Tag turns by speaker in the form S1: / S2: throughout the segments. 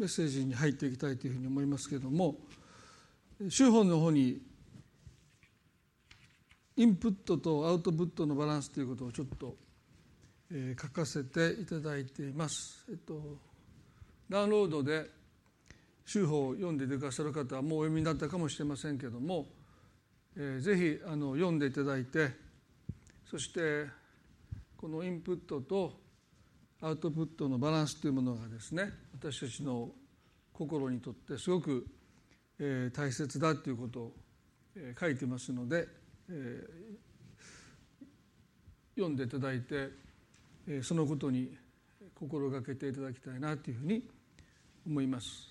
S1: メッセージに入っていきたいというふうに思いますけれども週本の方にインプットとアウトプットのバランスということをちょっと、えー、書かせていただいています。えっと、ダウンロードで週報を読んでくださる方はもうお読みになったかもしれませんけれども、えー、ぜひあの読んでいただいてそしてこのインプットとアウトプットのバランスというものがですね私たちの心にとってすごく、えー、大切だということを、えー、書いてますのでえ読んでいただいて、えそのことに心がけていただきたいなというふうに思います。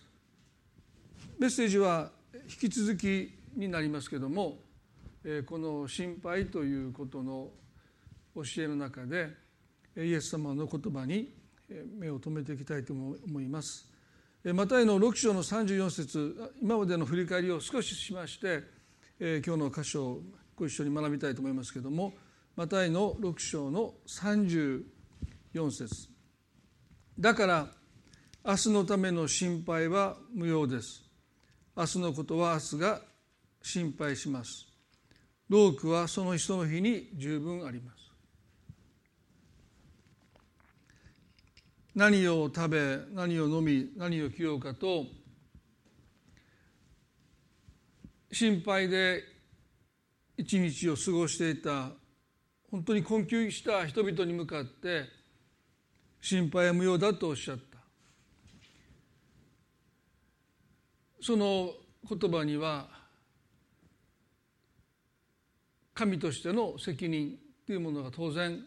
S1: メッセージは引き続きになりますけども、えこの心配ということの教えの中でイエス様の言葉に目を留めていきたいと思います。マタイの6章の34節今までの振り返りを少ししまして、今日の箇所をご一緒に学びたいと思いますけれどもマタイの6章の34節。だから明日のための心配は無用です。明日のことは明日が心配します。労苦はその日その日に十分あります。何を食べ何を飲み何を着ようかと心配で一日を過ごしていた本当に困窮した人々に向かって心配は無用だとおっしゃった。その言葉には神としての責任というものが当然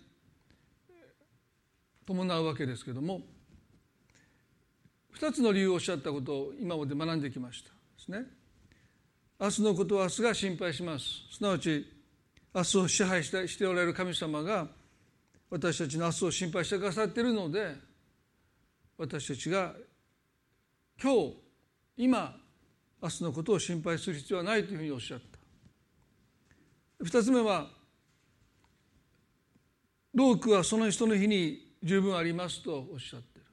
S1: 伴うわけですけども二つの理由をおっしゃったことを今まで学んできましたですね。明日のことは明日が心配しますすなわち明日を支配してしておられる神様が私たちの明日を心配してくださっているので私たちが今日今明日のことを心配する必要はないというふうにおっしゃった二つ目は労苦はその人の日に十分ありますとおっしゃってる、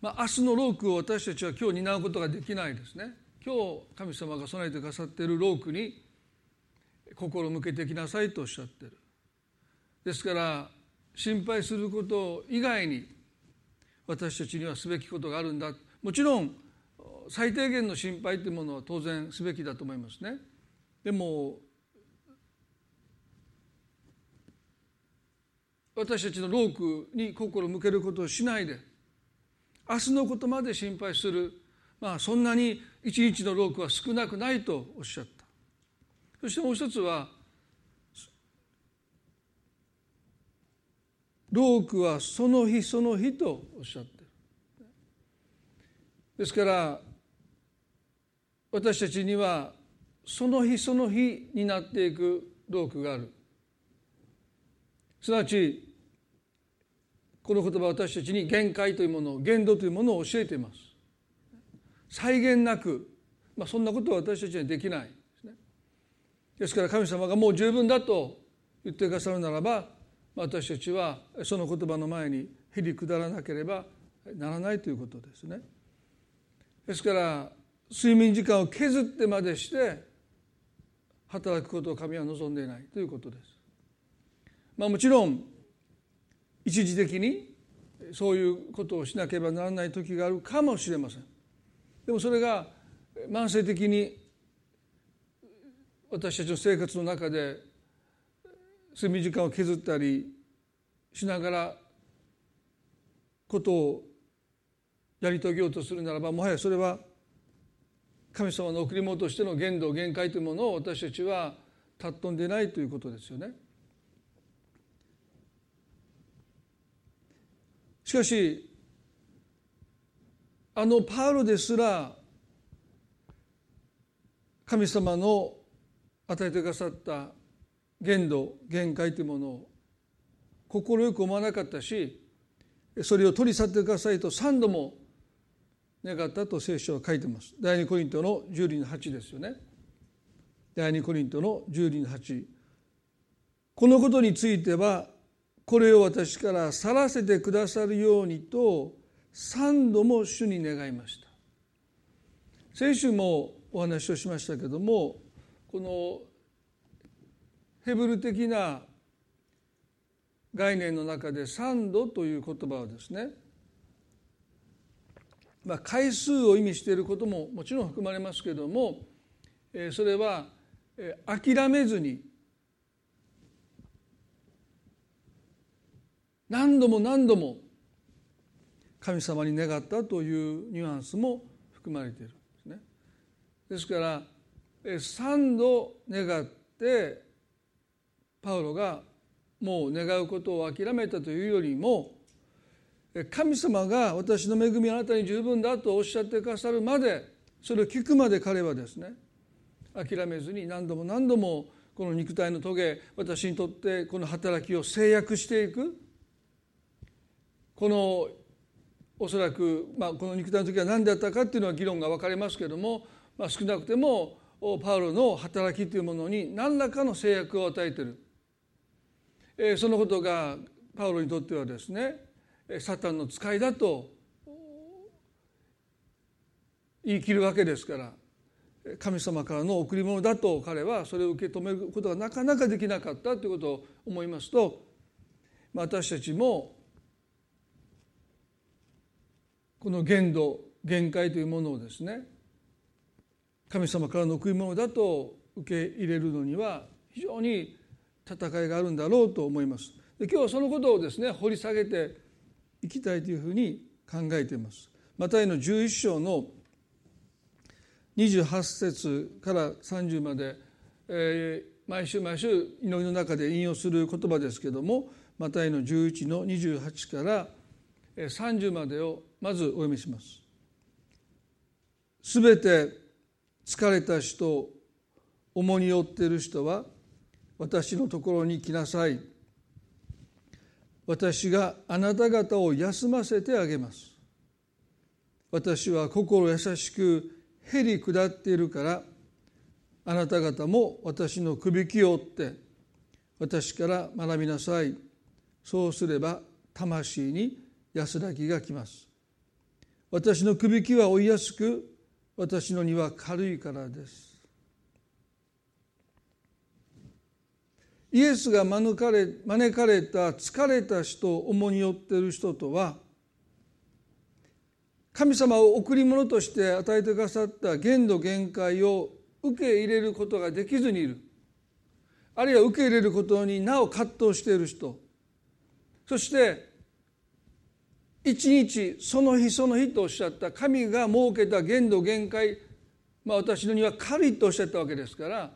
S1: まあ、明日の労苦を私たちは今日担うことができないですね。今日神様が備えてくださっているロークに心を向けてきなさいとおっしゃってる。ですから心配すること以外に私たちにはすべきことがあるんだ。もちろん最低限の心配というものは当然すべきだと思いますね。でも私たちのロークに心を向けることをしないで明日のことまで心配するまあそんなに一日の労苦は少なくないとおっしゃった。そしてもう一つは労苦はその日その日とおっしゃってる。ですから私たちにはその日その日になっていく労苦がある。すなわちこの言葉は私たちに限界というものを限度というものを教えています。際限なく、まあ、そんなことは私たちにはできないですね。ですから神様がもう十分だと言ってくださるならば私たちはその言葉の前にへり下らなければならないということですね。ですから睡眠時間を削ってまでして働くことを神は望んでいないということです。まあ、もちろん一時的にそういうことをしなければならない時があるかもしれません。でもそれが慢性的に私たちの生活の中で睡眠時間を削ったりしながらことをやり遂げようとするならばもはやそれは神様の贈り物としての限度限界というものを私たちは尊んでないということですよね。しかしあのパウロですら神様の与えてくださった限度限界というものを快く思わなかったしそれを取り去ってくださいと3度も願ったと聖書は書いてます。第二コリントの10の8ですよね。第二コリントの10の8このことについてはこれを私から去らせてくださるようにと3度も主に願いました。先週もお話をしましたけどもこのヘブル的な概念の中で3度という言葉はですねまあ回数を意味していることももちろん含まれますけどもそれは諦めずに何度も何度も神様に願ったというニュアンスも含まれているんですね。ですから3度願ってパウロがもう願うことを諦めたというよりも神様が私の恵みあなたに十分だとおっしゃってくださるまでそれを聞くまで彼はですね諦めずに何度も何度もこの肉体の棘私にとってこの働きを制約していくこのおそらく、まあ、この肉体の時は何であったかっていうのは議論が分かれますけども、まあ、少なくてもパウロの働きというものに何らかの制約を与えている、えー、そのことがパウロにとってはですねサタンの使いだと言い切るわけですから神様からの贈り物だと彼はそれを受け止めることがなかなかできなかったということを思いますと私たちもこの限度限界というものをですね神様からの贈り物だと受け入れるのには非常に戦いがあるんだろうと思います。で今日はそのことをですね掘り下げていきたいというふうに考えています。マタイの11章の28節から30まで、えー、毎週毎週祈りの中で引用する言葉ですけどもマタイの11の28から30までをまずお読みします。すべて疲れた人重荷を負っている人は私のところに来なさい。私があなた方を休ませてあげます。私は心優しくへり下っているからあなた方も私のくびきを追って私から学びなさい。そうすれば魂に安らぎがきます。私のくびきは追いやすく私の荷は軽いからです。イエスが招かれ招かれた疲れた人重荷負っている人とは神様を贈り物として与えてくださった限度限界を受け入れることができずにいる。あるいは受け入れることになお葛藤している人。そして一日その日その日とおっしゃった。神が設けた限度限界、まあ、私の荷は軽いとおっしゃったわけですから。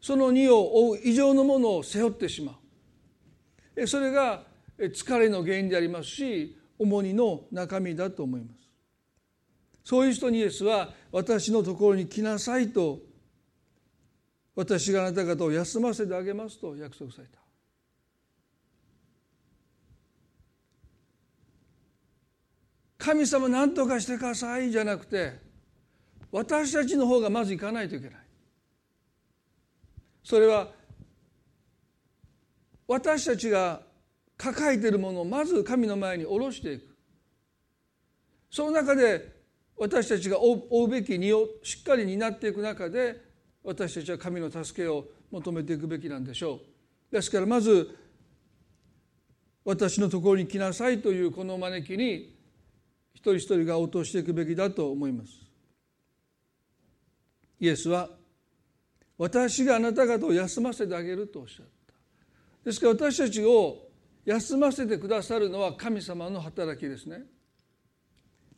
S1: その荷を負う以上のものを背負ってしまう。それが疲れの原因でありますし重荷の中身だと思います。そういう人にイエスは私のところに来なさいと私があなた方を休ませてあげますと約束された。神様何とかしてくださいじゃなくて私たちの方がまず行かないといけない。それは私たちが抱えているものをまず神の前に下ろしていく。その中で私たちが負うべき荷をしっかり担っていく中で私たちは神の助けを求めていくべきなんでしょう。ですからまず私のところに来なさいというこの招きに一人一人が応答していくべきだと思います。イエスは私があなた方を休ませてあげるとおっしゃった。ですから私たちを休ませてくださるのは神様の働きですね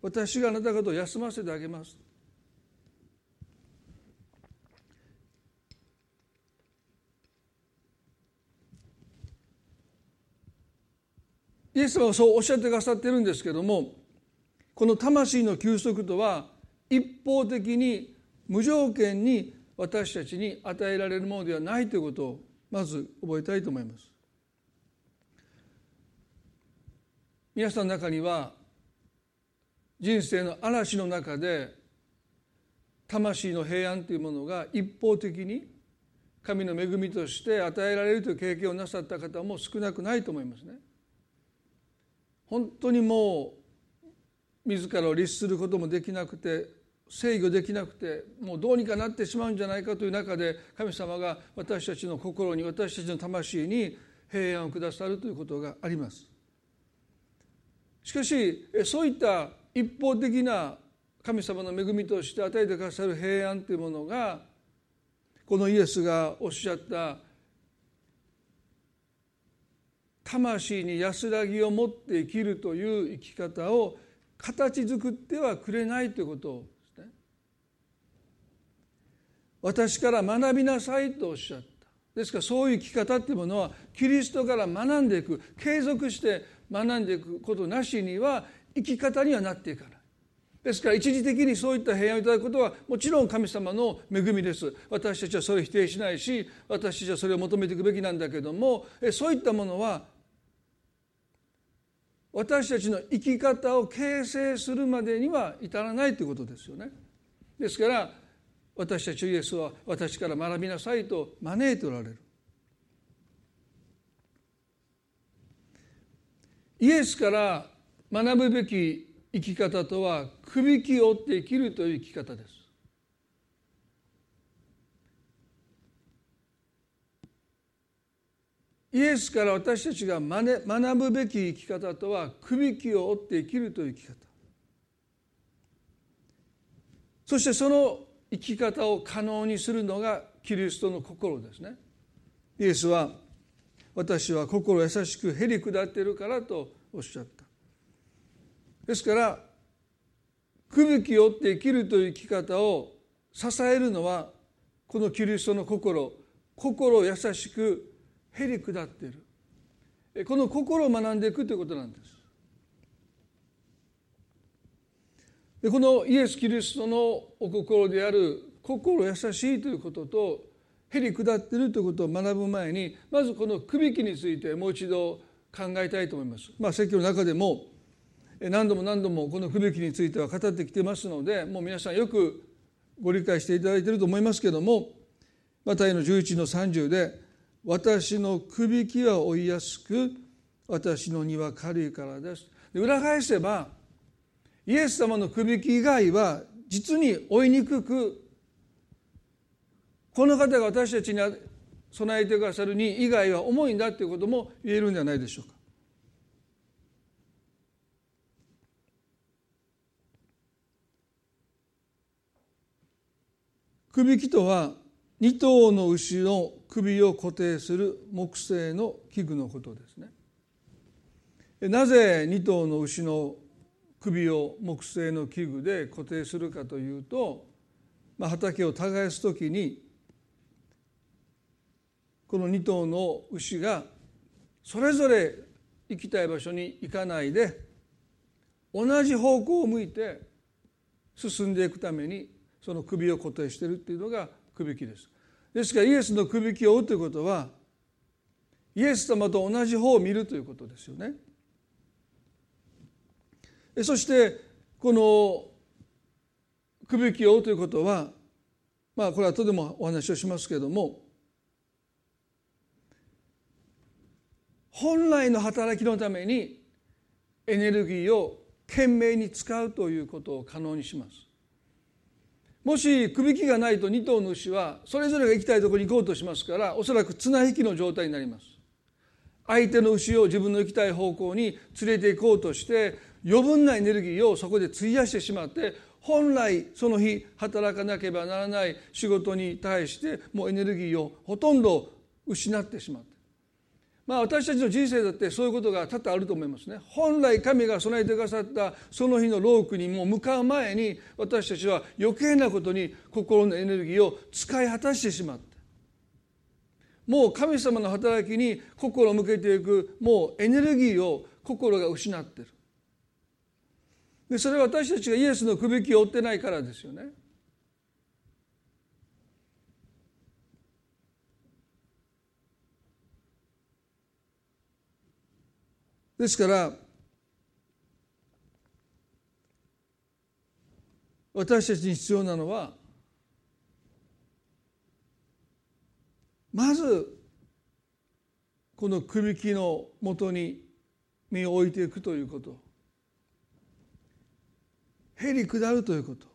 S1: 私があなた方を休ませてあげますイエス様はそうおっしゃってくださってるんですけどもこの魂の休息とは一方的に無条件に私たちに与えられるものではないということをまず覚えたいと思います。皆さんの中には人生の嵐の中で魂の平安というものが一方的に神の恵みとして与えられるという経験をなさった方も少なくないと思いますね。本当にもう自らを律することもできなくて制御できなくてもうどうにかなってしまうんじゃないかという中で神様が私たちの心に私たちの魂に平安をくださるということがあります。しかしそういった一方的な神様の恵みとして与えてくださる平安というものがこのイエスがおっしゃった魂に安らぎを持って生きるという生き方を形作ってはくれないということですね。私から学びなさいとおっしゃった。ですからそういう生き方っていうものはキリストから学んでいく継続して学んでいくことなしには生き方にはなっていかない。ですから一時的にそういった平安をいただくことはもちろん神様の恵みです私たちはそれを否定しないし私たちはそれを求めていくべきなんだけどもそういったものは私たちの生き方を形成するまでには至らないということですよね。ですから私たちイエスは私から学びなさいと招いておられる。イエスから学ぶべき生き方とはくびきをって生きるという生き方です。イエスから私たちが学ぶべき生き方とはくびきを追って生きるという生き方。そしてその生き方を可能にするのがキリストの心ですね。イエスは私は心優しくへり下っているからとおっしゃった。ですからくびきを追って生きるという生き方を支えるのはこのキリストの心。心優しくへり下っているこの心を学んでいくということなんですでこのイエス・キリストのお心である心優しいということとへり下っているということを学ぶ前にまずこのくびきについてもう一度考えたいと思います。まあ、説教の中でも何度も何度もこのくびきについては語ってきてますのでもう皆さんよくご理解していただいていると思いますけどもマタイの11の30で私のくびきは追いやすく私の荷は軽いからですで裏返せばイエス様のくびき以外は実に追いにくくこの方が私たちに備えてくださるに以外は重いんだということも言えるんじゃないでしょうか。くびきとは2頭の牛の首を固定する木製の器具のことですね。なぜ2頭の牛の首を木製の器具で固定するかというと、まあ、畑を耕す時にこの2頭の牛がそれぞれ行きたい場所に行かないで同じ方向を向いて進んでいくためにその首を固定しているっていうのがくびきです。ですからイエスのくびきを追うということはイエス様と同じ方を見るということですよね。そしてこのくびきを追うということはまあこれは後でもお話をしますけれども本来の働きのためにエネルギーを懸命に使うということを可能にします。もしくびきがないと2頭の牛はそれぞれが行きたいところに行こうとしますからおそらく綱引きの状態になります。相手の牛を自分の行きたい方向に連れて行こうとして余分なエネルギーをそこで費やしてしまって本来その日働かなければならない仕事に対してもうエネルギーをほとんど失ってしまってまあ私たちの人生だってそういうことが多々あると思いますね。本来神が備えてくださったその日の労苦にも向かう前に私たちは余計なことに心のエネルギーを使い果たしてしまってもう神様の働きに心を向けていくもうエネルギーを心が失ってる。でそれは私たちがイエスのくびきを追ってないからですよね。ですから私たちに必要なのはまずこのくびきのもとに身を置いていくということ。へり下るということ。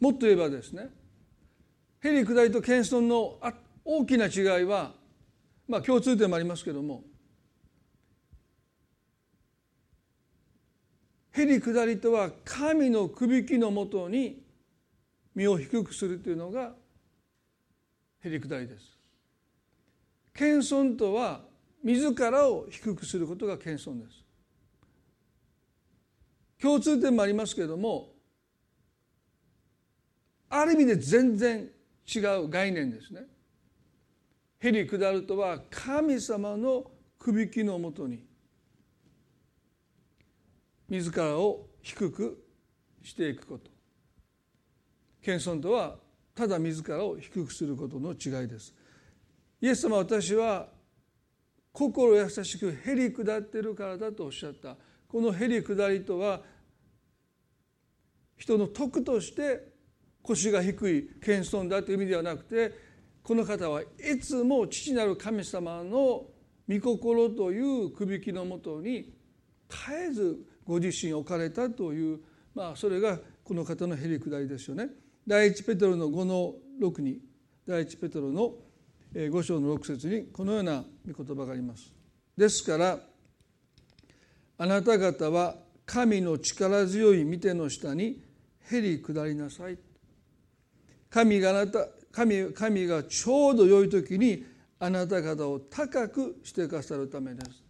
S1: もっと言えばですねへり下りと謙遜の大きな違いはまあ共通点もありますけどもへり下りとは神のくびきのもとに身を低くするというのがへり下りです。謙遜とは自らを低くすることが謙遜です。共通点もありますけれどもある意味で全然違う概念ですね。へり下るとは神様のくびきのもとに自らを低くしていくこと。謙遜とはただ自らを低くすることの違いです。イエス様は私は心優しくへり下ってるからだとおっしゃった。このへり下りとは人の徳として腰が低い謙遜だという意味ではなくてこの方はいつも父なる神様の御心というくびきのもとに絶えずご自身置かれたという、まあ、それがこの方のへり下りですよね。第一ペテロの5の6に第一ペテロの5章の6節にこのような御言葉があります。ですからあなた方は神の力強い見ての下にへり下りなさい。神があなた神神がちょうど良い時にあなた方を高くしてくださるためです。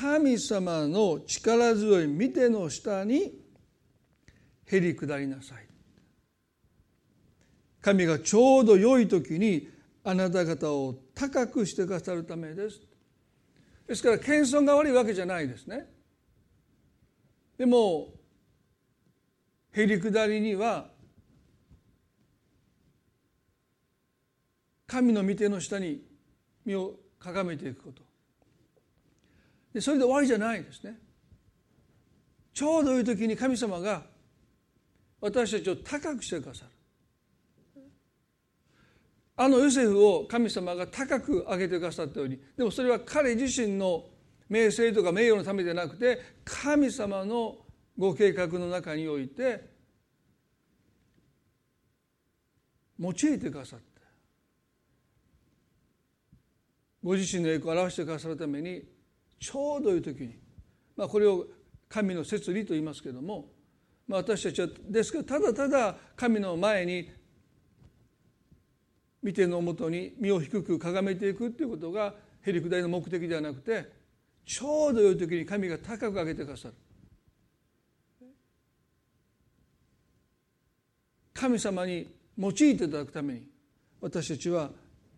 S1: 神様の力強い見ての下にへり下りなさい。神がちょうど良い時にあなた方を高くしてくださるためです。ですから謙遜が悪いわけじゃないですね。でもへり下りには神の御手の下に身をかがめていくこと。でそれで終わりじゃないですね。ちょうどいう時に神様が私たちを高くしてくださる。あのヨセフを神様が高く上げてくださったように。でもそれは彼自身の名声とか名誉のためでなくて神様のご計画の中において用いてくださってご自身の栄光を表してくださるためにちょうどいう時に、まあ、これを神の摂理と言いますけども、まあ、私たちはですけどただただ神の前に見てのもとに身を低くかがめていくということがへりくだりの目的ではなくてちょうどいう時に神が高く上げてくださる神様に用いていただくために私たちは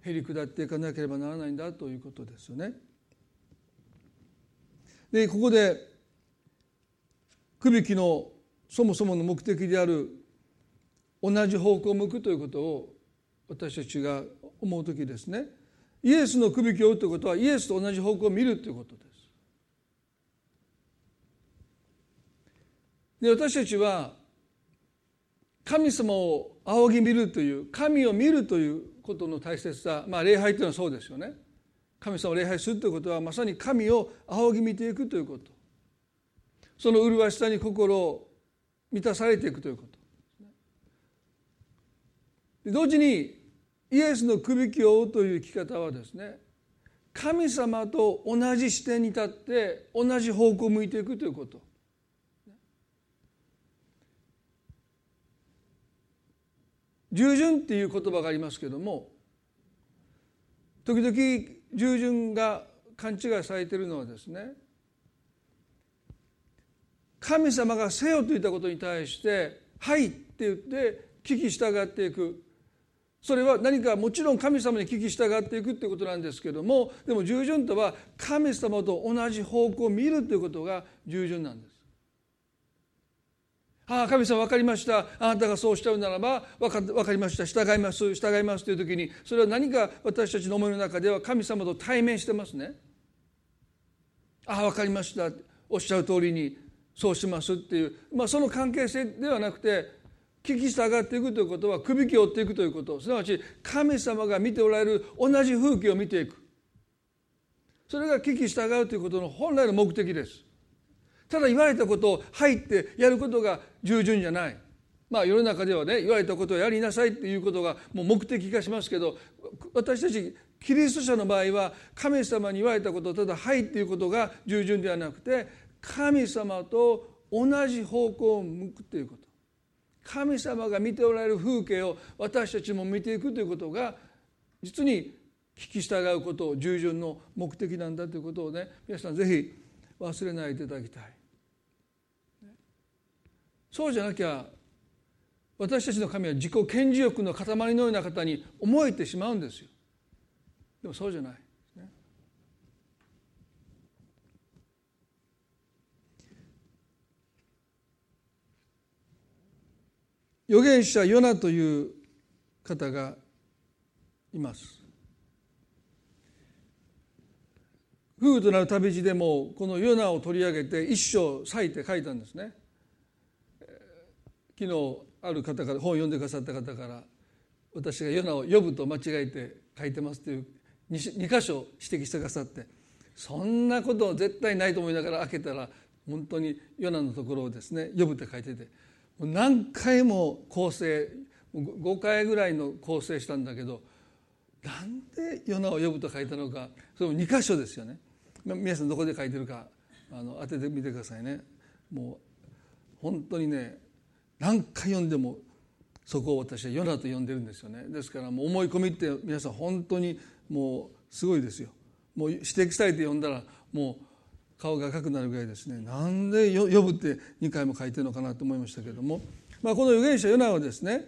S1: へり下っていかなければならないんだということですよね。でここでくびきのそもそもの目的である同じ方向を向くということを私たちが思う時ですねイエスのくびきを追うということはイエスと同じ方向を見るということです。で私たちは神様を仰ぎ見るという神を見るということの大切さまあ礼拝というのはそうですよね。神様を礼拝するということはまさに神を仰ぎ見ていくということ。その麗しさに心を満たされていくということ。同時にイエスのくびきを追うという生き方はですね神様と同じ視点に立って同じ方向を向いていくということ。従順っていう言葉がありますけども時々従順が勘違いされているのはですね神様がせよと言ったことに対して「はい」って言って聞き従っていくそれは何かもちろん神様に聞き従っていくっていうことなんですけどもでも従順とは神様と同じ方向を見るということが従順なんです。ああ神様分かりました。あなたがそうおっしゃるならば分か分かりました。従います。従いますという時にそれは何か私たちの思いの中では神様と対面してますね。ああ分かりました。おっしゃる通りにそうしますっていう、まあ、その関係性ではなくて聞き従っていくということはくびきを追っていくということ。すなわち神様が見ておられる同じ風景を見ていく。それが聞き従うということの本来の目的です。ただ言われたことを入ってやることが従順じゃないまあ世の中ではね言われたことをやりなさいっていうことがもう目的化しますけど私たちキリスト者の場合は神様に言われたことをただ「はい」っていうことが従順ではなくて神様と同じ方向を向くということ神様が見ておられる風景を私たちも見ていくということが実に聞き従うことを従順の目的なんだということをね皆さんぜひ忘れないでいただきたい。そうじゃなきゃ私たちの神は自己顕示欲の塊のような方に思えてしまうんですよ。でもそうじゃない。預言者ヨナという方がいます。夫婦となる旅路でもこのヨナを取り上げて一章割いて書いたんですね。昨日ある方から本を読んでくださった方から私がヨナを呼ぶと間違えて書いてますという 2, 2箇所指摘してくださってそんなこと絶対ないと思いながら開けたら本当にヨナのところをですね呼ぶって書いてて何回も構成5回ぐらいの構成したんだけどなんでヨナを呼ぶと書いたのかそれも2箇所ですよね。皆さんどこで書いてるかあの当ててみてくださいね。もう本当にね何回読んでもそこを私はヨナと呼んでるんですよねですからもう思い込みって皆さん本当にもうすごいですよもう指摘されて読んだらもう顔が赤くなるぐらいですねなんで呼ぶって2回も書いてるのかなと思いましたけれども、まあ、この預言者ヨナはですね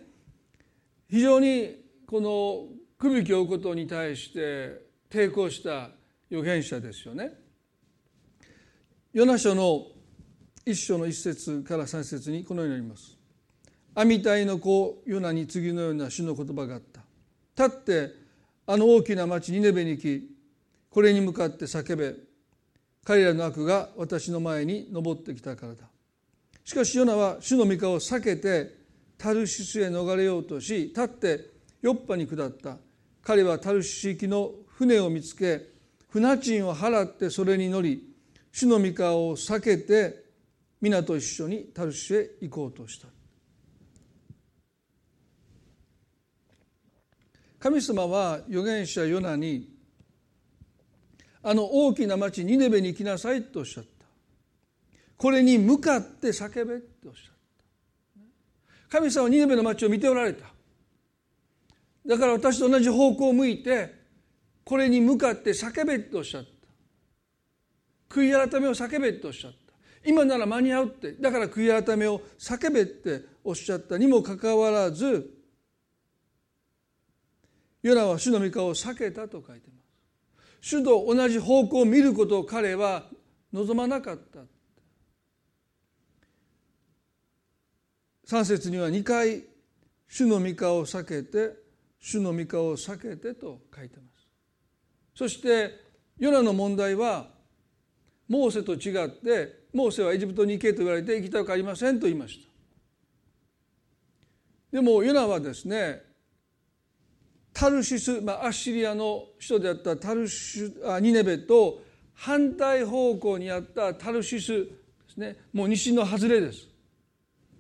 S1: 非常にこの首輝を追うことに対して抵抗した預言者ですよね。ヨナ書の一章の一節から三節にこのようになります。アミタイの子ヨナに次のような主の言葉があった。立ってあの大きな町ニネベに行きこれに向かって叫べ。彼らの悪が私の前に上ってきたからだ。しかしヨナは主の御顔を避けてタルシスへ逃れようとし立ってヨッパに下った。彼はタルシス行きの船を見つけ船賃を払ってそれに乗り主の御顔を避けて皆と一緒にタルシスへ行こうとした。神様は預言者ヨナにあの大きな町ニネベに行きなさいとおっしゃった。これに向かって叫べっておっしゃった。神様はニネベの町を見ておられた。だから私と同じ方向を向いてこれに向かって叫べっておっしゃった。悔い改めを叫べっておっしゃった。今なら間に合うって。だから悔い改めを叫べっておっしゃったにもかかわらずヨナは主の御顔を避けたと書いてます。主と同じ方向を見ることを彼は望まなかった。3節には2回主の御顔を避けて主の御顔を避けてと書いてます。そしてヨナの問題はモーセと違ってモーセはエジプトに行けと言われて行きたくありませんと言いました。でもヨナはですねタルシス、まあ、アッシリアの首都であったタルシあニネベと反対方向にあったタルシスですね。もう西の外れです。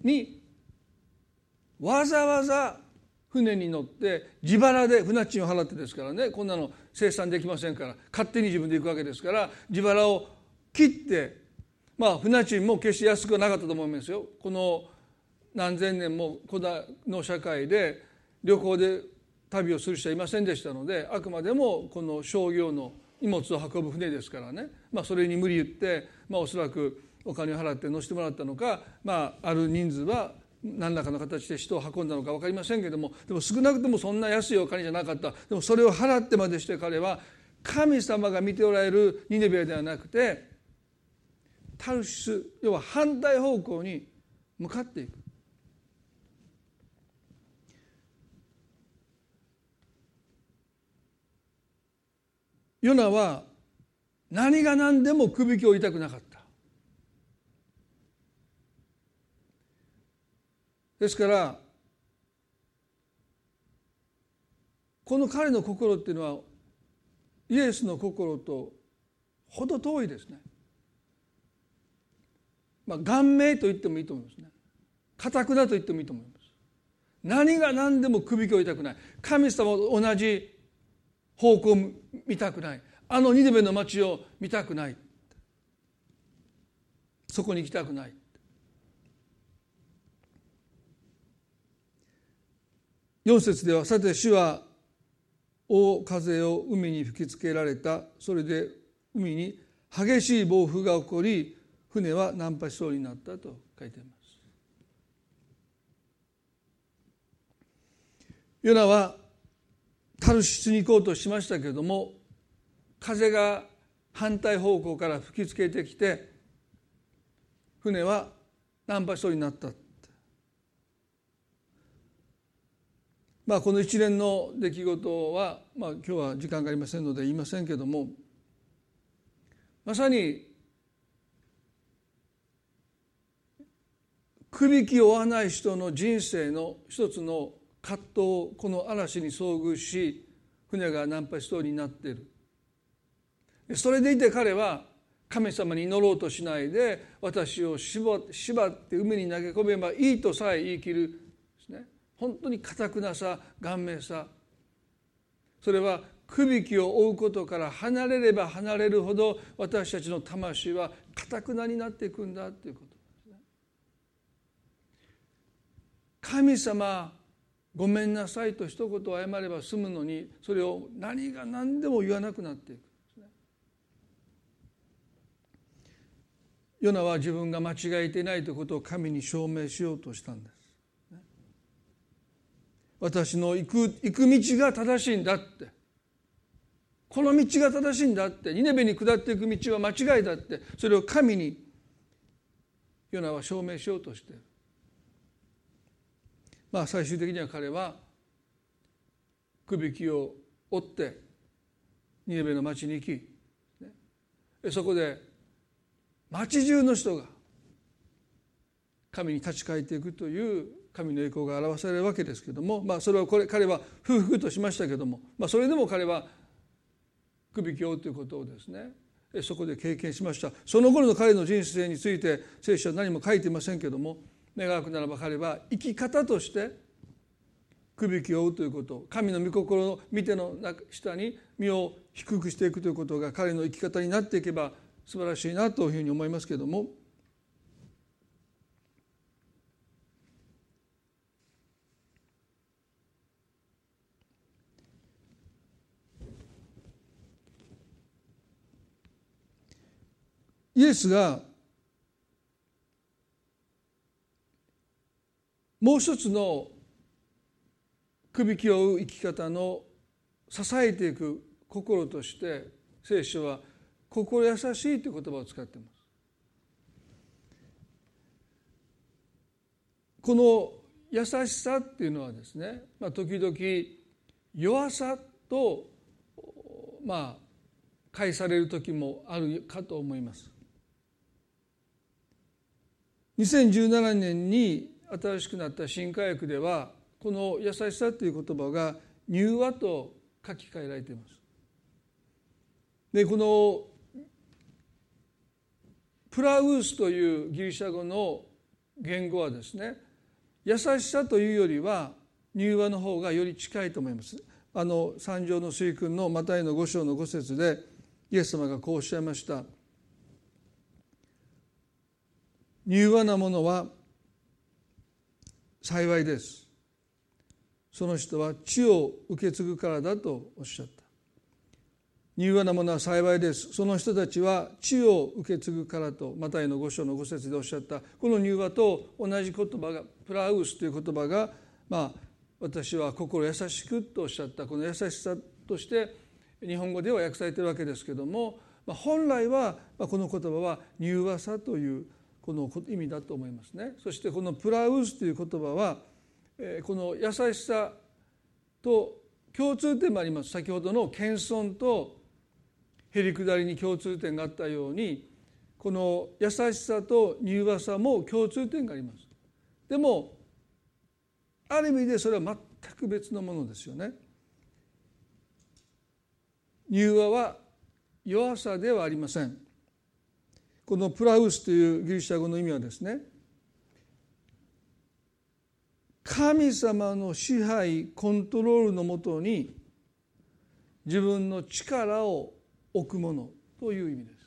S1: にわざわざ船に乗って自腹で船賃を払ってですからね。こんなの生産できませんから。勝手に自分で行くわけですから自腹を切ってまあ船賃も決して安くはなかったと思いますよ。この何千年も古代の社会で旅行で旅をする人はいませんでしたのであくまでもこの商業の荷物を運ぶ船ですからね、まあ、それに無理言って、まあ、おそらくお金を払って乗せてもらったのか、まあ、ある人数は何らかの形で人を運んだのか分かりませんけどもでも少なくともそんな安いお金じゃなかった。でもそれを払ってまでして彼は神様が見ておられるニネベではなくてタルシス要は反対方向に向かっていく。ヨナは何が何でも首輝を痛くなかったですからこの彼の心っていうのはイエスの心とほど遠いですね。まあ、顔面と言ってもいいと思いますね。固くなと言ってもいいと思います。何が何でも首を痛くない。神様と同じ方向を見たくない。あのニデベの町を見たくない。そこに行きたくない。4節ではさて主は大風を海に吹きつけられたそれで海に激しい暴風が起こり船は難破しそうになったと書いています。ヨナはタルシスに行こうとしましたけれども風が反対方向から吹きつけてきて船は難破しそうになったまあこの一連の出来事は、まあ、今日は時間がありませんので言いませんけれどもまさにくびきを負わない人の人生の一つの葛藤この嵐に遭遇し船が難破しそうになっている。それでいて彼は神様に祈ろうとしないで私を縛って海に投げ込めばいいとさえ言い切るですね。本当に固くなさ顔面さ。それはくびきを追うことから離れれば離れるほど私たちの魂は固くなになっていくんだということですね。神様ごめんなさいと一言謝れば済むのにそれを何が何でも言わなくなっていく。ヨナは自分が間違えていないということを神に証明しようとしたんです。私の行く行く道が正しいんだって。この道が正しいんだって。ニネベに下っていく道は間違いだって。それを神にヨナは証明しようとしている。まあ最終的には彼はくびきを追ってニネベの町に行きそこで町中の人が神に立ち返っていくという神の栄光が表されるわけですけども、まあ、それはこれ彼は夫婦としましたけども、まあ、それでも彼はくびきをということをですねそこで経験しました。その頃の彼の人生について聖書は何も書いていませんけども願くならば彼は生き方としてくびきを追うということ。神の御心の見ての下に身を低くしていくということが彼の生き方になっていけば素晴らしいなというふうに思いますけれども。イエスがもう一つのくびきを追う生き方の支えていく心として聖書は心優しいという言葉を使っています。この優しさっていうのはですね、まあ、時々弱さとまあ返される時もあるかと思います。2017年に新しくなった新科学ではこの優しさという言葉が柔和と書き換えられています。でこのプラウースというギリシャ語の言語はですね優しさというよりは柔和の方がより近いと思います。あの三条の水訓のマタイの五章の五節でイエス様がこうおっしゃいました。柔和なものは幸いです。その人は地を受け継ぐからだとおっしゃった。柔和なものは幸いです。その人たちは地を受け継ぐからとマタイの五章の五節でおっしゃった。この柔和と同じ言葉がプラウスという言葉がまあ私は心優しくとおっしゃった。この優しさとして日本語では訳されているわけですけども本来はこの言葉は柔和さというこの意味だと思いますね。そしてこのプラウスという言葉はこの優しさと共通点もあります先ほどの謙遜とへりくだりに共通点があったようにこの優しさと柔和さも共通点があります。でもある意味でそれは全く別のものですよね。柔和は弱さではありませんこのプラウスというギリシャ語の意味はですね神様の支配コントロールのもとに自分の力を置くものという意味です。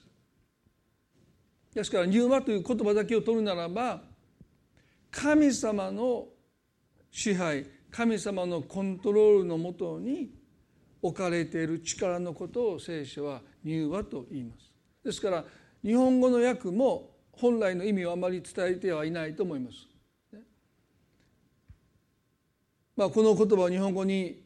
S1: ですから「入魔」という言葉だけを取るならば神様の支配神様のコントロールのもとに置かれている力のことを聖書は入和と言います。ですから日本語の訳も本来の意味をあまり伝えてはいないと思います。まあ、この言葉を日本語に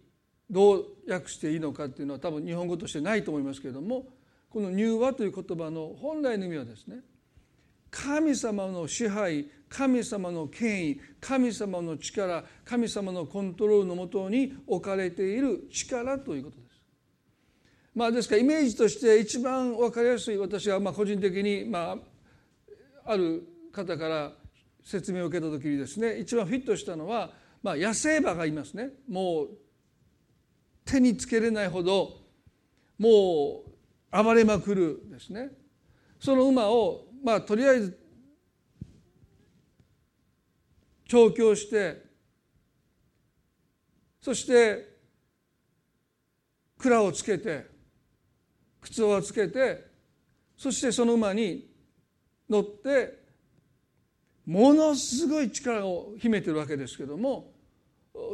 S1: どう訳していいのかっていうのは多分日本語としてないと思いますけれどもこの「入和」という言葉の本来の意味はですね神様の支配神様の権威神様の力神様のコントロールのもとに置かれている力ということです。まあ、ですからイメージとして一番分かりやすい私はまあ個人的にまあある方から説明を受けた時にですね一番フィットしたのはまあ野生馬がいますね。もう手につけれないほどもう暴れまくるですね。その馬をまあとりあえず調教してそして蔵をつけて靴をつけてそしてその馬に乗ってものすごい力を秘めてるわけですけども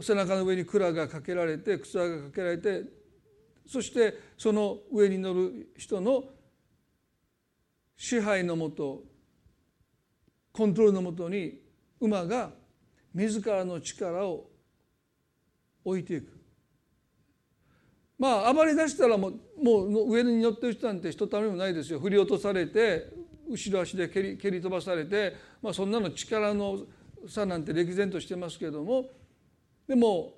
S1: 背中の上に蔵がかけられて靴輪がかけられてそしてその上に乗る人の支配のもとコントロールのもとに馬が自らの力を置いていく。まあ暴れ出したらもうもう上に乗ってる人なんてひとためもないですよ振り落とされて後ろ足で蹴り蹴り飛ばされて、まあ、そんなの力の差なんて歴然としてますけどもでも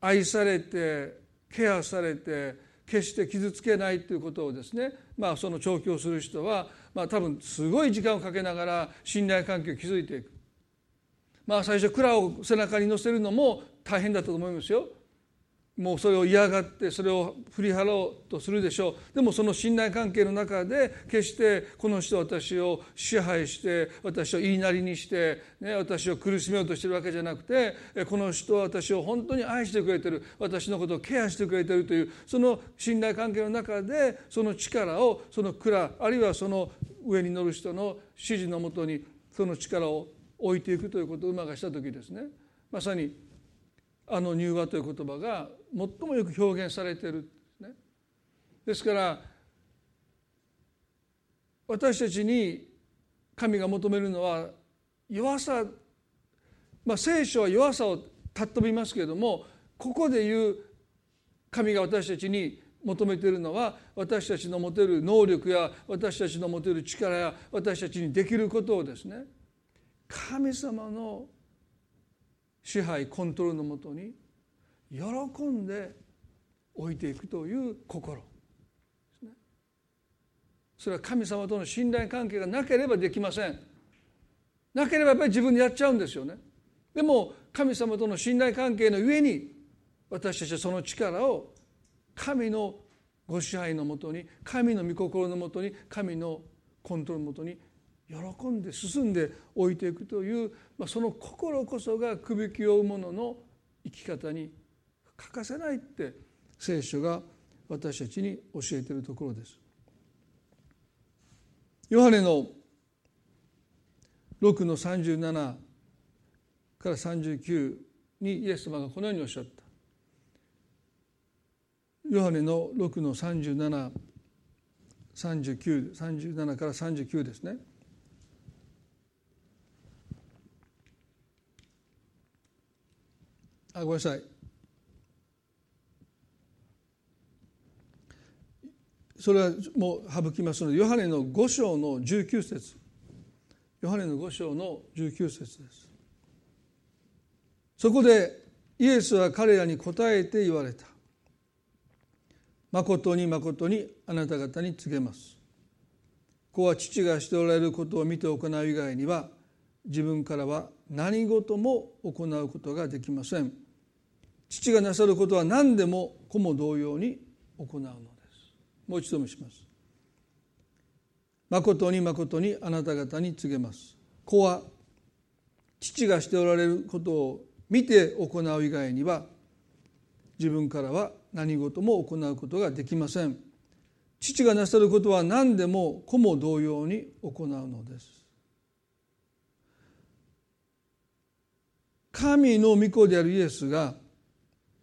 S1: 愛されてケアされて決して傷つけないということをですね、まあ、その調教する人は、まあ、多分すごい時間をかけながら信頼関係を築いていく。まあ、最初蔵を背中に乗せるのも大変だったと思いますよ。もうそれを嫌がってそれを振り払おうとするでしょう。でもその信頼関係の中で決してこの人は私を支配して私を言いなりにして、ね、私を苦しめようとしてるわけじゃなくてこの人は私を本当に愛してくれてる私のことをケアしてくれてるというその信頼関係の中でその力をその蔵あるいはその上に乗る人の指示のもとにその力を置いていくということを馬がした時ですね。まさにあの入和という言葉が最もよく表現されているですね。ですから私たちに神が求めるのは弱さまあ聖書は弱さを尊びますけれどもここで言う神が私たちに求めているのは私たちの持てる能力や私たちの持てる力や私たちにできることをですね神様の支配コントロールのもとに喜んで置いていくという心ですね。それは神様との信頼関係がなければできません。なければやっぱり自分でやっちゃうんですよね。でも神様との信頼関係の上に私たちはその力を神のご支配のもとに神の御心のもとに神のコントロールのもとに喜んで進んで置いていくという、まあ、その心こそがくびきを追う者の生き方に欠かせないって聖書が私たちに教えているところです。ヨハネの6の37から39にイエス様がこのようにおっしゃった。ヨハネの6の373937から39ですね。あごめんなさいそれはもう省きますのでヨハネの5章の19節。ヨハネの5章の19節です。そこでイエスは彼らに答えて言われた。誠に誠にあなた方に告げます。子は父がしておられることを見て行う以外には自分からは何事も行うことができません。父がなさることは何でも子も同様に行うの。もう一度もします。誠に誠にあなた方に告げます。子は父がしておられることを見て行う以外には自分からは何事も行うことができません。父がなさることは何でも子も同様に行うのです。神の御子であるイエスが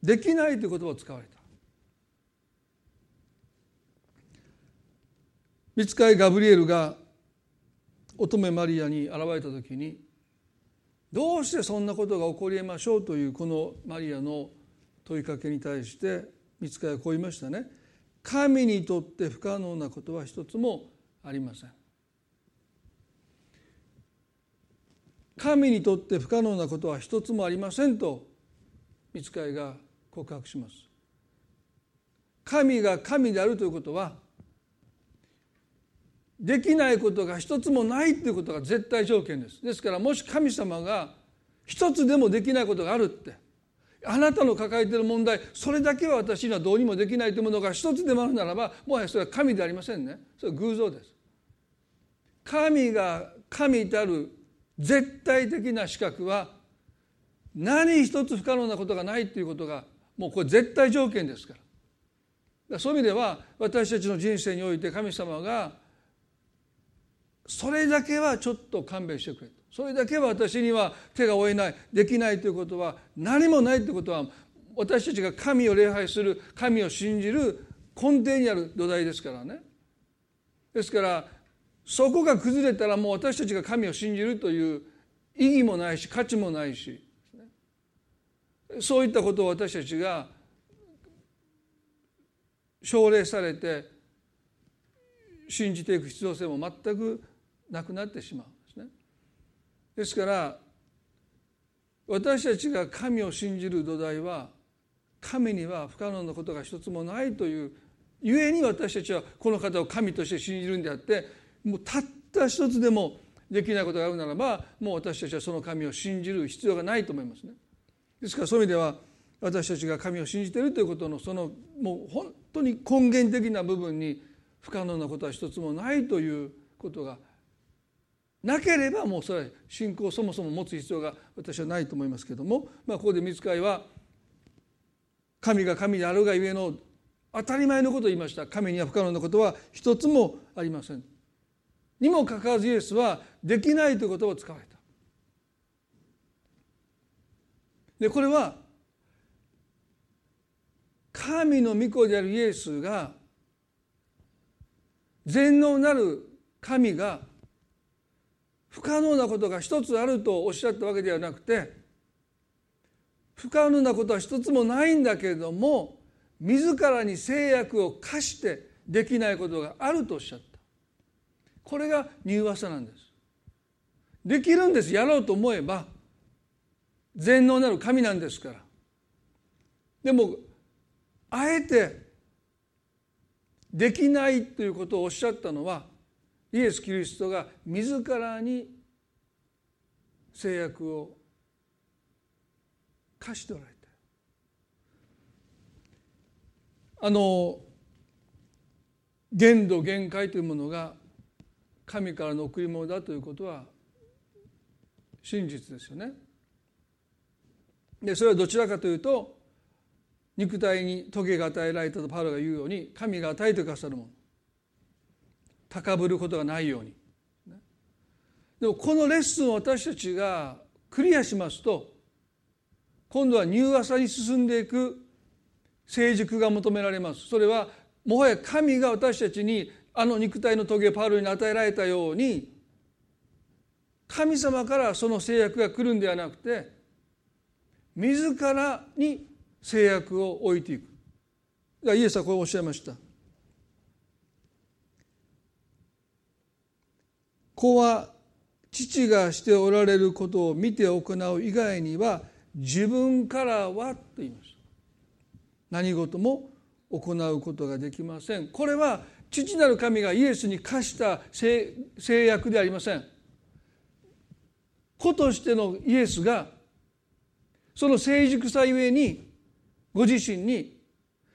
S1: できないという言葉を使われた。見つかいガブリエルが乙女マリアに現れた時にどうしてそんなことが起こりえましょうというこのマリアの問いかけに対して見つかいはこう言いましたね。神にとって不可能なことは一つもありません。神にとって不可能なことは一つもありませんと見つかいが告白します。神が神であるということはできないことが一つもないということが絶対条件です。ですからもし神様が一つでもできないことがあるってあなたの抱えている問題それだけは私にはどうにもできないというものが一つでもあるならばもはやそれは神でありませんね。それは偶像です。神が神たる絶対的な資格は何一つ不可能なことがないということがもうこれ絶対条件ですからそういう意味では私たちの人生において神様がそれだけはちょっと勘弁してくれそれだけは私には手が負えないできないということは何もないということは私たちが神を礼拝する神を信じる根底にある土台ですからね。ですからそこが崩れたらもう私たちが神を信じるという意義もないし価値もないしそういったことを私たちが奨励されて信じていく必要性も全くなくなってしまうんですね。ですから私たちが神を信じる土台は神には不可能なことが一つもないというゆえに私たちはこの方を神として信じるんであってもうたった一つでもできないことがあるならばもう私たちはその神を信じる必要がないと思いますね。ですからそういう意味では私たちが神を信じているということのそのもう本当に根源的な部分に不可能なことは一つもないということがなければもうそれは信仰をそもそも持つ必要が私はないと思いますけれども、まあ、ここで見つかいは神が神であるがゆえの当たり前のことを言いました。神には不可能なことは一つもありません。にもかかわらずイエスはできないということを使われた。でこれは神の御子であるイエスが全能なる神が不可能なことが一つあるとおっしゃったわけではなくて不可能なことは一つもないんだけれども自らに制約を課してできないことがあるとおっしゃった。これが柔和さなんです。できるんです。やろうと思えば全能なる神なんですから。でもあえてできないということをおっしゃったのはイエス・キリストが自らに制約を課しておられたあの限度限界というものが神からの贈り物だということは真実ですよね。でそれはどちらかというと肉体に棘が与えられたとパウロが言うように神が与えてくださるもの高ぶることがないように。でもこのレッスンを私たちがクリアしますと今度は柔和さに進んでいく成熟が求められます。それはもはや神が私たちにあの肉体の棘パウロに与えられたように神様からその制約が来るんではなくて自らに制約を置いていく。イエスはこうおっしゃいました。子は父がしておられることを見て行う以外には自分からはと言います何事も行うことができません。これは父なる神がイエスに課した制約でありません。子としてのイエスがその成熟さゆえにご自身に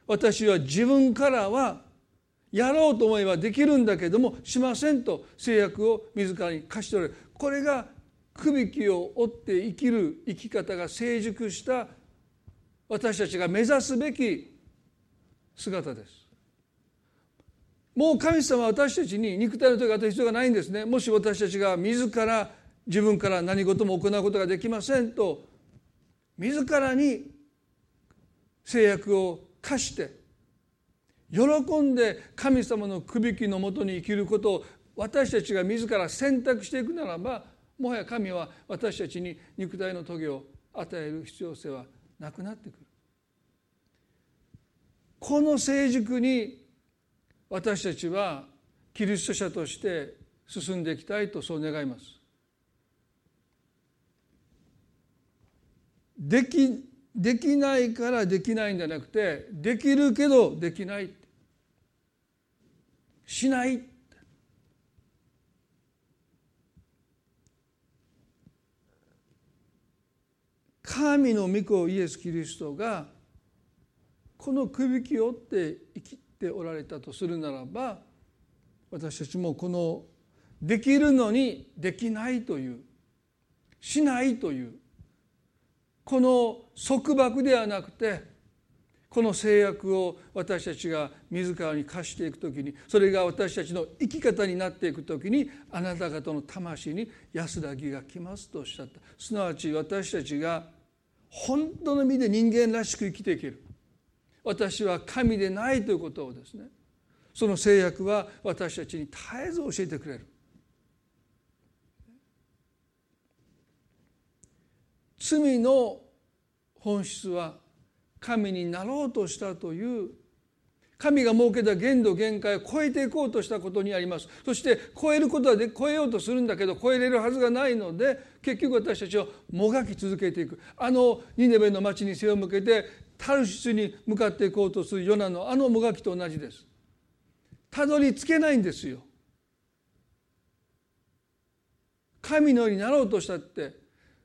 S1: 私は自分からはやろうと思えばできるんだけどもしませんと制約を自らに課しておるこれがくびきを追って生きる生き方が成熟した私たちが目指すべき姿です。もう神様は私たちに肉体の時が与える必要がないんですね。もし私たちが自ら自分から何事も行うことができませんと自らに制約を課して喜んで神様のくびきのもとに生きることを私たちが自ら選択していくならばもはや神は私たちに肉体の棘を与える必要性はなくなってくる。この成熟に私たちはキリスト者として進んでいきたいとそう願います。できできないからできないんじゃなくてできるけどできないしない。神の御子イエス・キリストがこのくびきをって生きておられたとするならば私たちもこのできるのにできないというしないというこの束縛ではなくてこの制約を私たちが自らに課していく時にそれが私たちの生き方になっていく時にあなた方の魂に安らぎが来ますとおっしゃった。すなわち私たちが本当の意味で人間らしく生きていける。私は神でないということをですねその制約は私たちに絶えず教えてくれる。罪の本質は神になろうとしたという神が設けた限度限界を超えていこうとしたことにあります。そして超えることはで超えようとするんだけど超えれるはずがないので結局私たちをもがき続けていく。あのニネベの町に背を向けてタルシスに向かっていこうとするヨナのあのもがきと同じです。たどり着けないんですよ。神のようになろうとしたって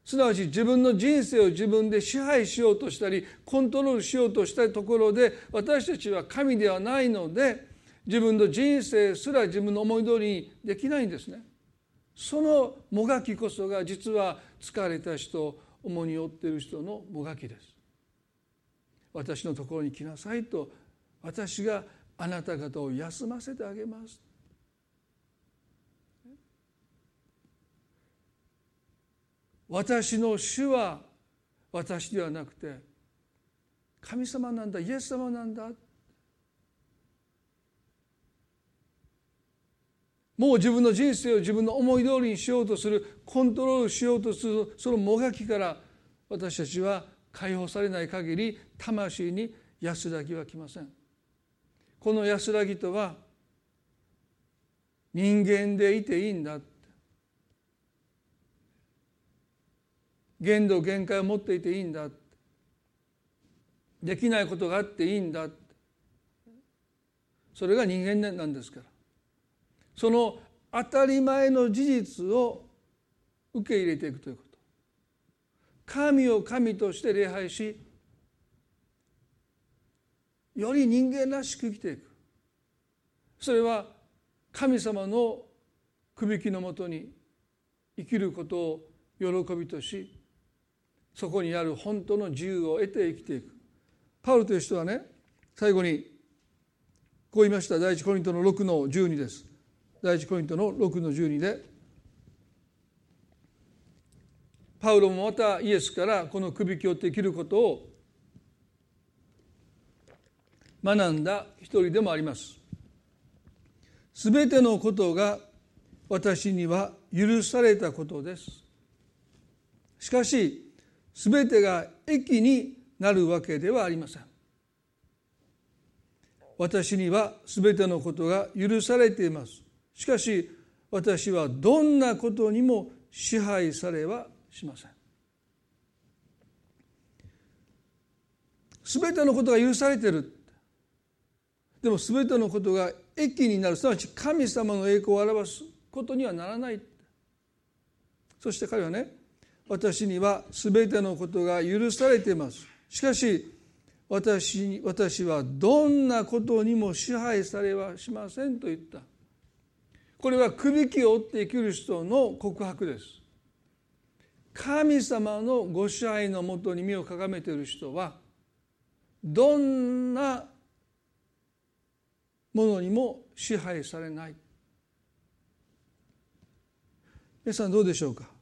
S1: すなわち自分の人生を自分で支配しようとしたりコントロールしようとしたところで私たちは神ではないので自分の人生すら自分の思い通りにできないんですね。そのもがきこそが実は疲れた人重荷負っている人のもがきです。私のところに来なさいと私があなた方を休ませてあげます私の主は私ではなくて神様なんだイエス様なんだ。もう自分の人生を自分の思い通りにしようとするコントロールしようとするそのもがきから私たちは解放されない限り魂に安らぎは来ません。この安らぎとは人間でいていいんだ。限度限界を持っていていいんだ。できないことがあっていいんだ。それが人間なんですから。その当たり前の事実を受け入れていくということ。神を神として礼拝しより人間らしく生きていく。それは神様のくびきのもとに生きることを喜びとしそこにある本当の自由を得て生きていく。パウルという人はね最後にこう言いました。第一コリントの6の12です。第一コリントの6の12でパウロもまたイエスからこのくびきをできることを学んだ一人でもあります。すべてのことが私には許されたことです。しかし全てが益になるわけではありません。私には全てのことが許されています。しかし私はどんなことにも支配されはしません。全てのことが許されてる。でも全てのことが益になる。すなわち神様の栄光を表すことにはならない。そして彼はね私には全てのことが許されています。しかし私私はどんなことにも支配されはしませんと言った。これはくびきを追って生きる人の告白です。神様のご支配のもとに身をかがめている人はどんなものにも支配されない。皆さんどうでしょうか？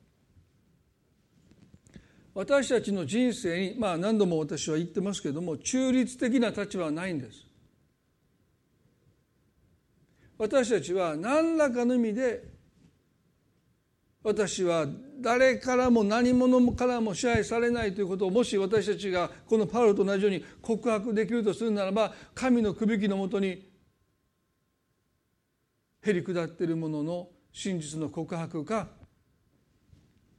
S1: 私たちの人生にまあ何度も私は言ってますけども中立的な立場はないんです。私たちは何らかの意味で私は誰からも何者からも支配されないということをもし私たちがこのパウロと同じように告白できるとするならば神のくびきのもとにへり下っているものの真実の告白か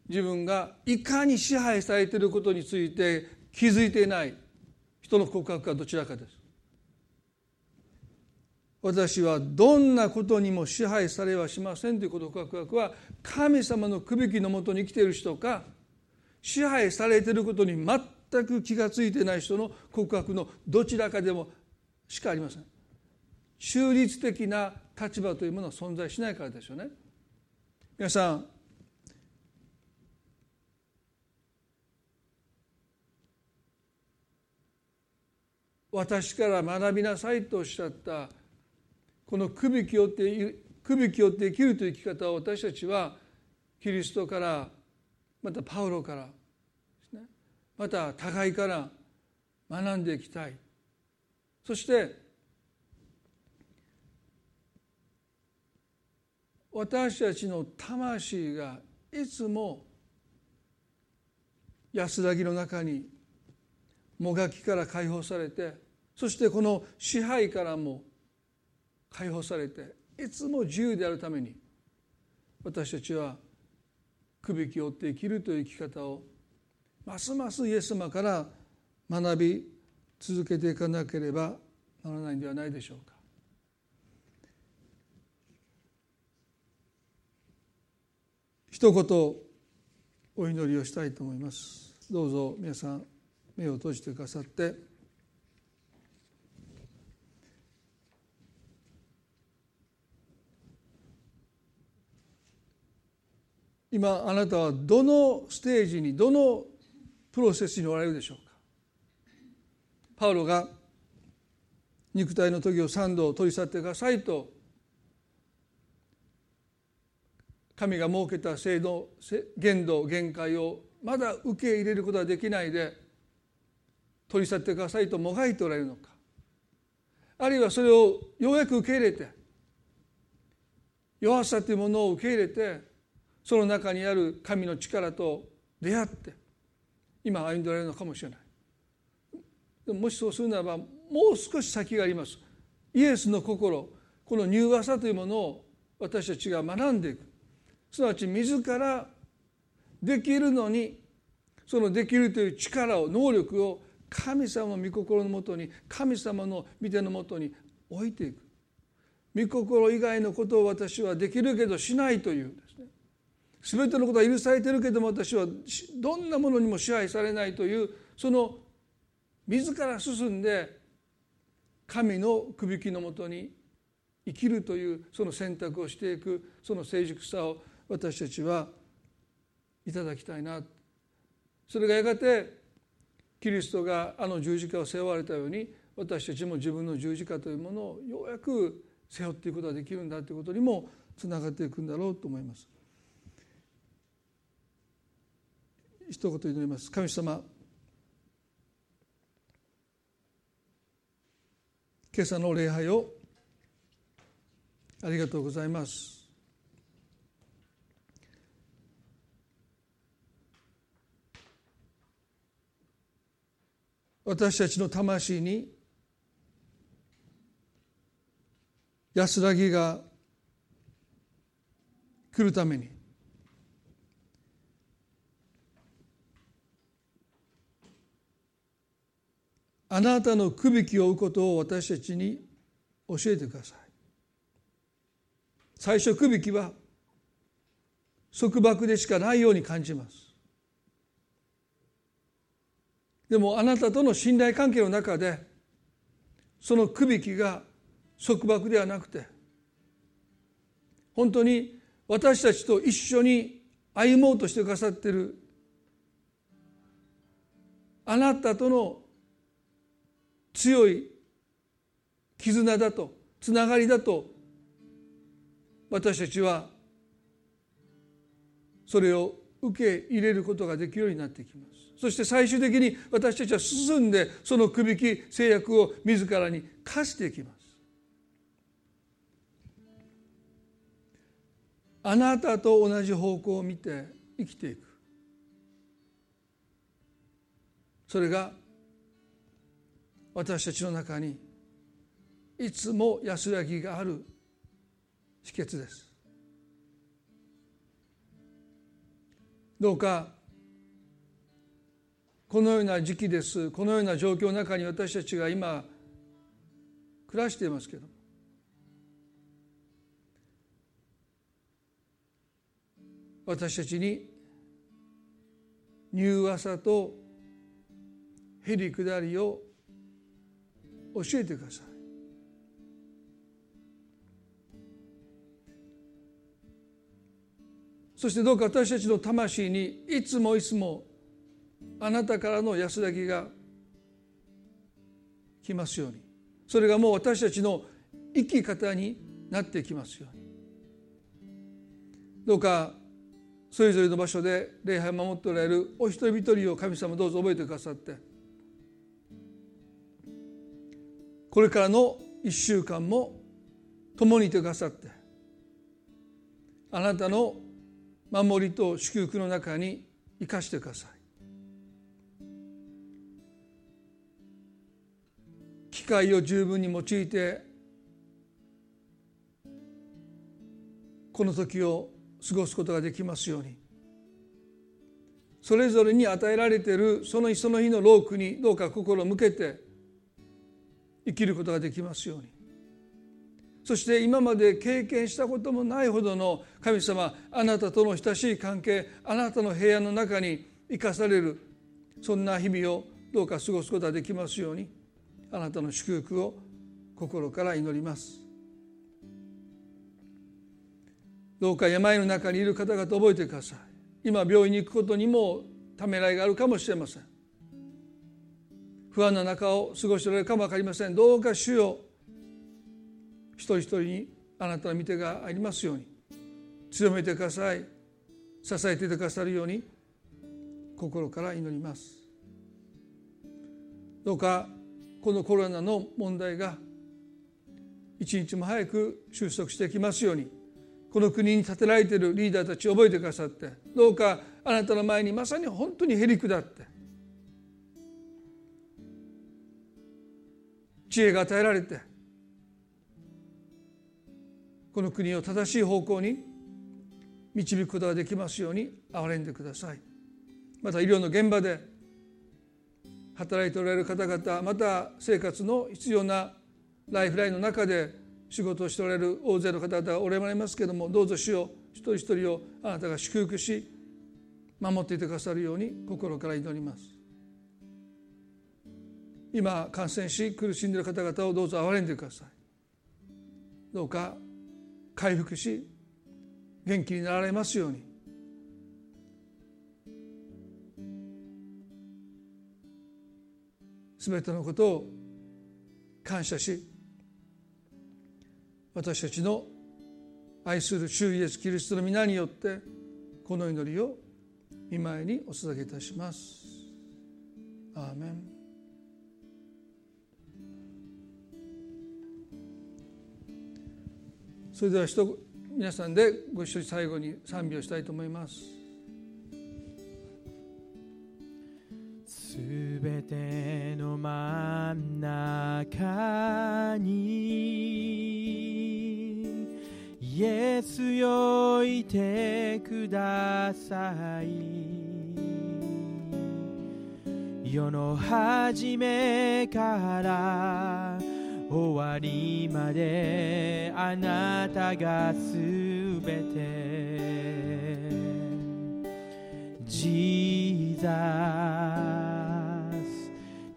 S1: 自分がいかに支配されていることについて気づいていない人の告白はどちらかです。私はどんなことにも支配されはしませんということ告白は神様のくびきのもとに生きている人か支配されていることに全く気が付いていない人の告白のどちらかでもしかありません。中立的な立場というものは存在しないからですよね。皆さん私から学びなさいとおっしゃったこのくびきをってくびきをって生きるという生き方を私たちはキリストからまたパウロからまた互いから学んでいきたい。そして私たちの魂がいつも安らぎの中にもがきから解放されてそしてこの支配からも解放されていつも自由であるために私たちはくびきを追って生きるという生き方をますますイエス様から学び続けていかなければならないんではないでしょうか。一言お祈りをしたいと思います。どうぞ皆さん目を閉じてくださって今あなたはどのステージにどのプロセスにおられるでしょうか？パウロが肉体の時を三度取り去ってくださいと神が設けた制度限度限界をまだ受け入れることができないで取り去ってくださいともがいておられるのか？あるいはそれをようやく受け入れて弱さというものを受け入れてその中にある神の力と出会って今歩んでおられるのかもしれない。でももしそうするならばもう少し先があります。イエスの心この柔和さというものを私たちが学んでいく。すなわち自らできるのにそのできるという力を能力を神様の御心のもとに神様の御手のもとに置いていく。御心以外のことを私はできるけどしないというですね。全てのことは許されてるけども私はどんなものにも支配されないというその自ら進んで神のくびきのもとに生きるというその選択をしていくその成熟さを私たちはいただきたいなそれがやがてキリストがあの十字架を背負われたように私たちも自分の十字架というものをようやく背負っていくことができるんだということにもつながっていくんだろうと思います。一言祈ります。神様今朝の礼拝をありがとうございます。私たちの魂に安らぎが来るためにあなたのくびきを追うことを私たちに教えてください。最初くびきは束縛でしかないように感じます。でもあなたとの信頼関係の中でそのくびきが束縛ではなくて本当に私たちと一緒に歩もうとしてくださっているあなたとの強い絆だとつながりだと私たちはそれを受け入れることができるようになってきます。そして最終的に私たちは進んでそのくびき制約を自らに課していきます。あなたと同じ方向を見て生きていく。それが私たちの中にいつも安らぎがある秘訣です。どうかこのような時期です。このような状況の中に私たちが今暮らしていますけど私たちに柔和さとへりくだりを教えてください。そしてどうか私たちの魂にいつもいつもあなたからの安らぎが来ますように。それがもう私たちの生き方になってきますように。どうかそれぞれの場所で礼拝を守っておられるお一人一人を神様どうぞ覚えてくださって。これからの一週間も共にいてくださってあなたの守りと祝福の中に生かしてください。機会を十分に用いてこの時を過ごすことができますようにそれぞれに与えられているその日その日の労苦にどうか心を向けて生きることができますように。そして今まで経験したこともないほどの神様あなたとの親しい関係あなたの部屋の中に生かされるそんな日々をどうか過ごすことができますようにあなたの祝福を心から祈ります。どうか病の中にいる方々覚えてください。今病院に行くことにもためらいがあるかもしれません。不安な中を過ごしておられるかも分かりません。どうか主よ。一人一人にあなたの御手がありますように。強めてください。支えてくださるように。心から祈ります。どうかこのコロナの問題が一日も早く収束してきますように。この国に立てられているリーダーたちを覚えてくださって。どうかあなたの前にまさに本当にへり下って。知恵が与えられてこの国を正しい方向に導くことができますように憐れんでください。また医療の現場で働いておられる方々また生活の必要なライフラインの中で仕事をしておられる大勢の方々がおられますけれどもどうぞ主を一人一人をあなたが祝福し守っていてくださるように心から祈ります。今感染し苦しんでいる方々をどうぞ憐れんでください。どうか回復し元気になられますように。すべてのことを感謝し私たちの愛する主イエスキリストの皆によってこの祈りを見舞いにお捧げいたします。アーメン。それでは皆さんでご一緒に最後に賛美をしたいと思います。
S2: すべての真ん中にイエスよいてください世の初めから終わりまであなたがすべて。Jesus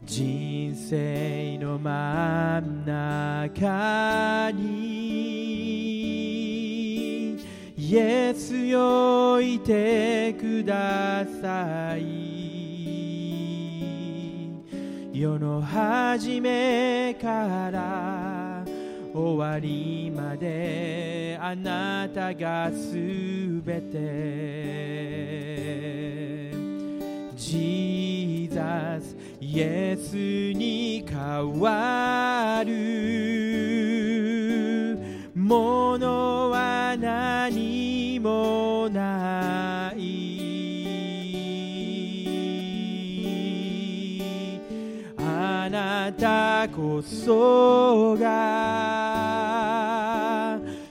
S2: 人生の真ん中にイエスよいてください。世の初めから終わりまであなたがすべて。Jesus イエスに変わる。ものは何もたこそが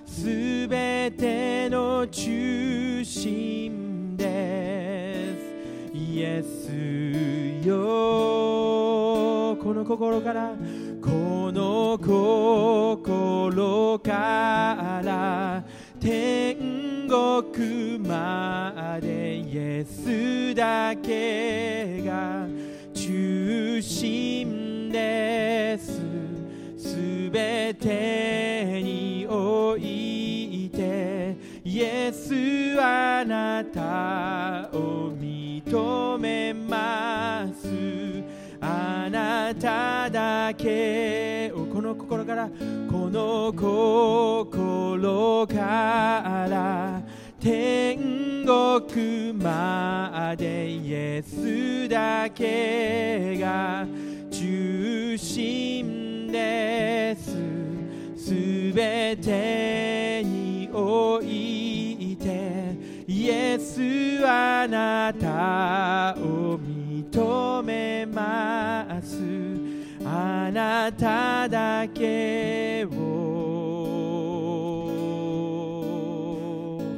S2: すべての中心ですイエスよこの心からこの心から天国までイエスだけが中心。です。すべてにおいてイエスあなたを認めます。あなただけをこの心からこの心から天国までイエスだけが中心です。すべてにおいてイエスあなたを認めます。あなただけを。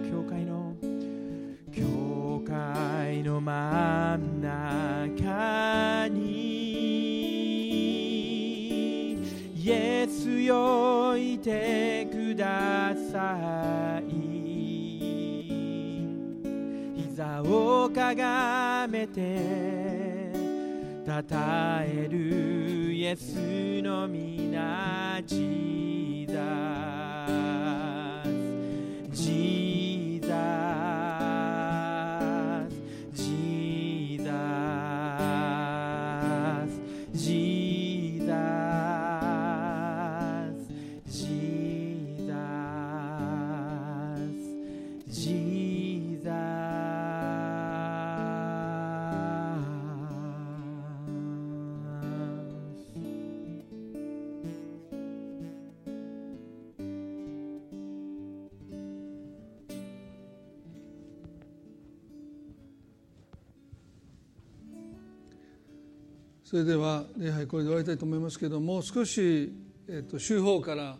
S2: 教会の。教会の真エスよいてください。膝をかがめてたたえるイエスの皆ジーザス。ジー
S1: それでは礼拝これで終わりたいと思いますけども少し、えっと、週報から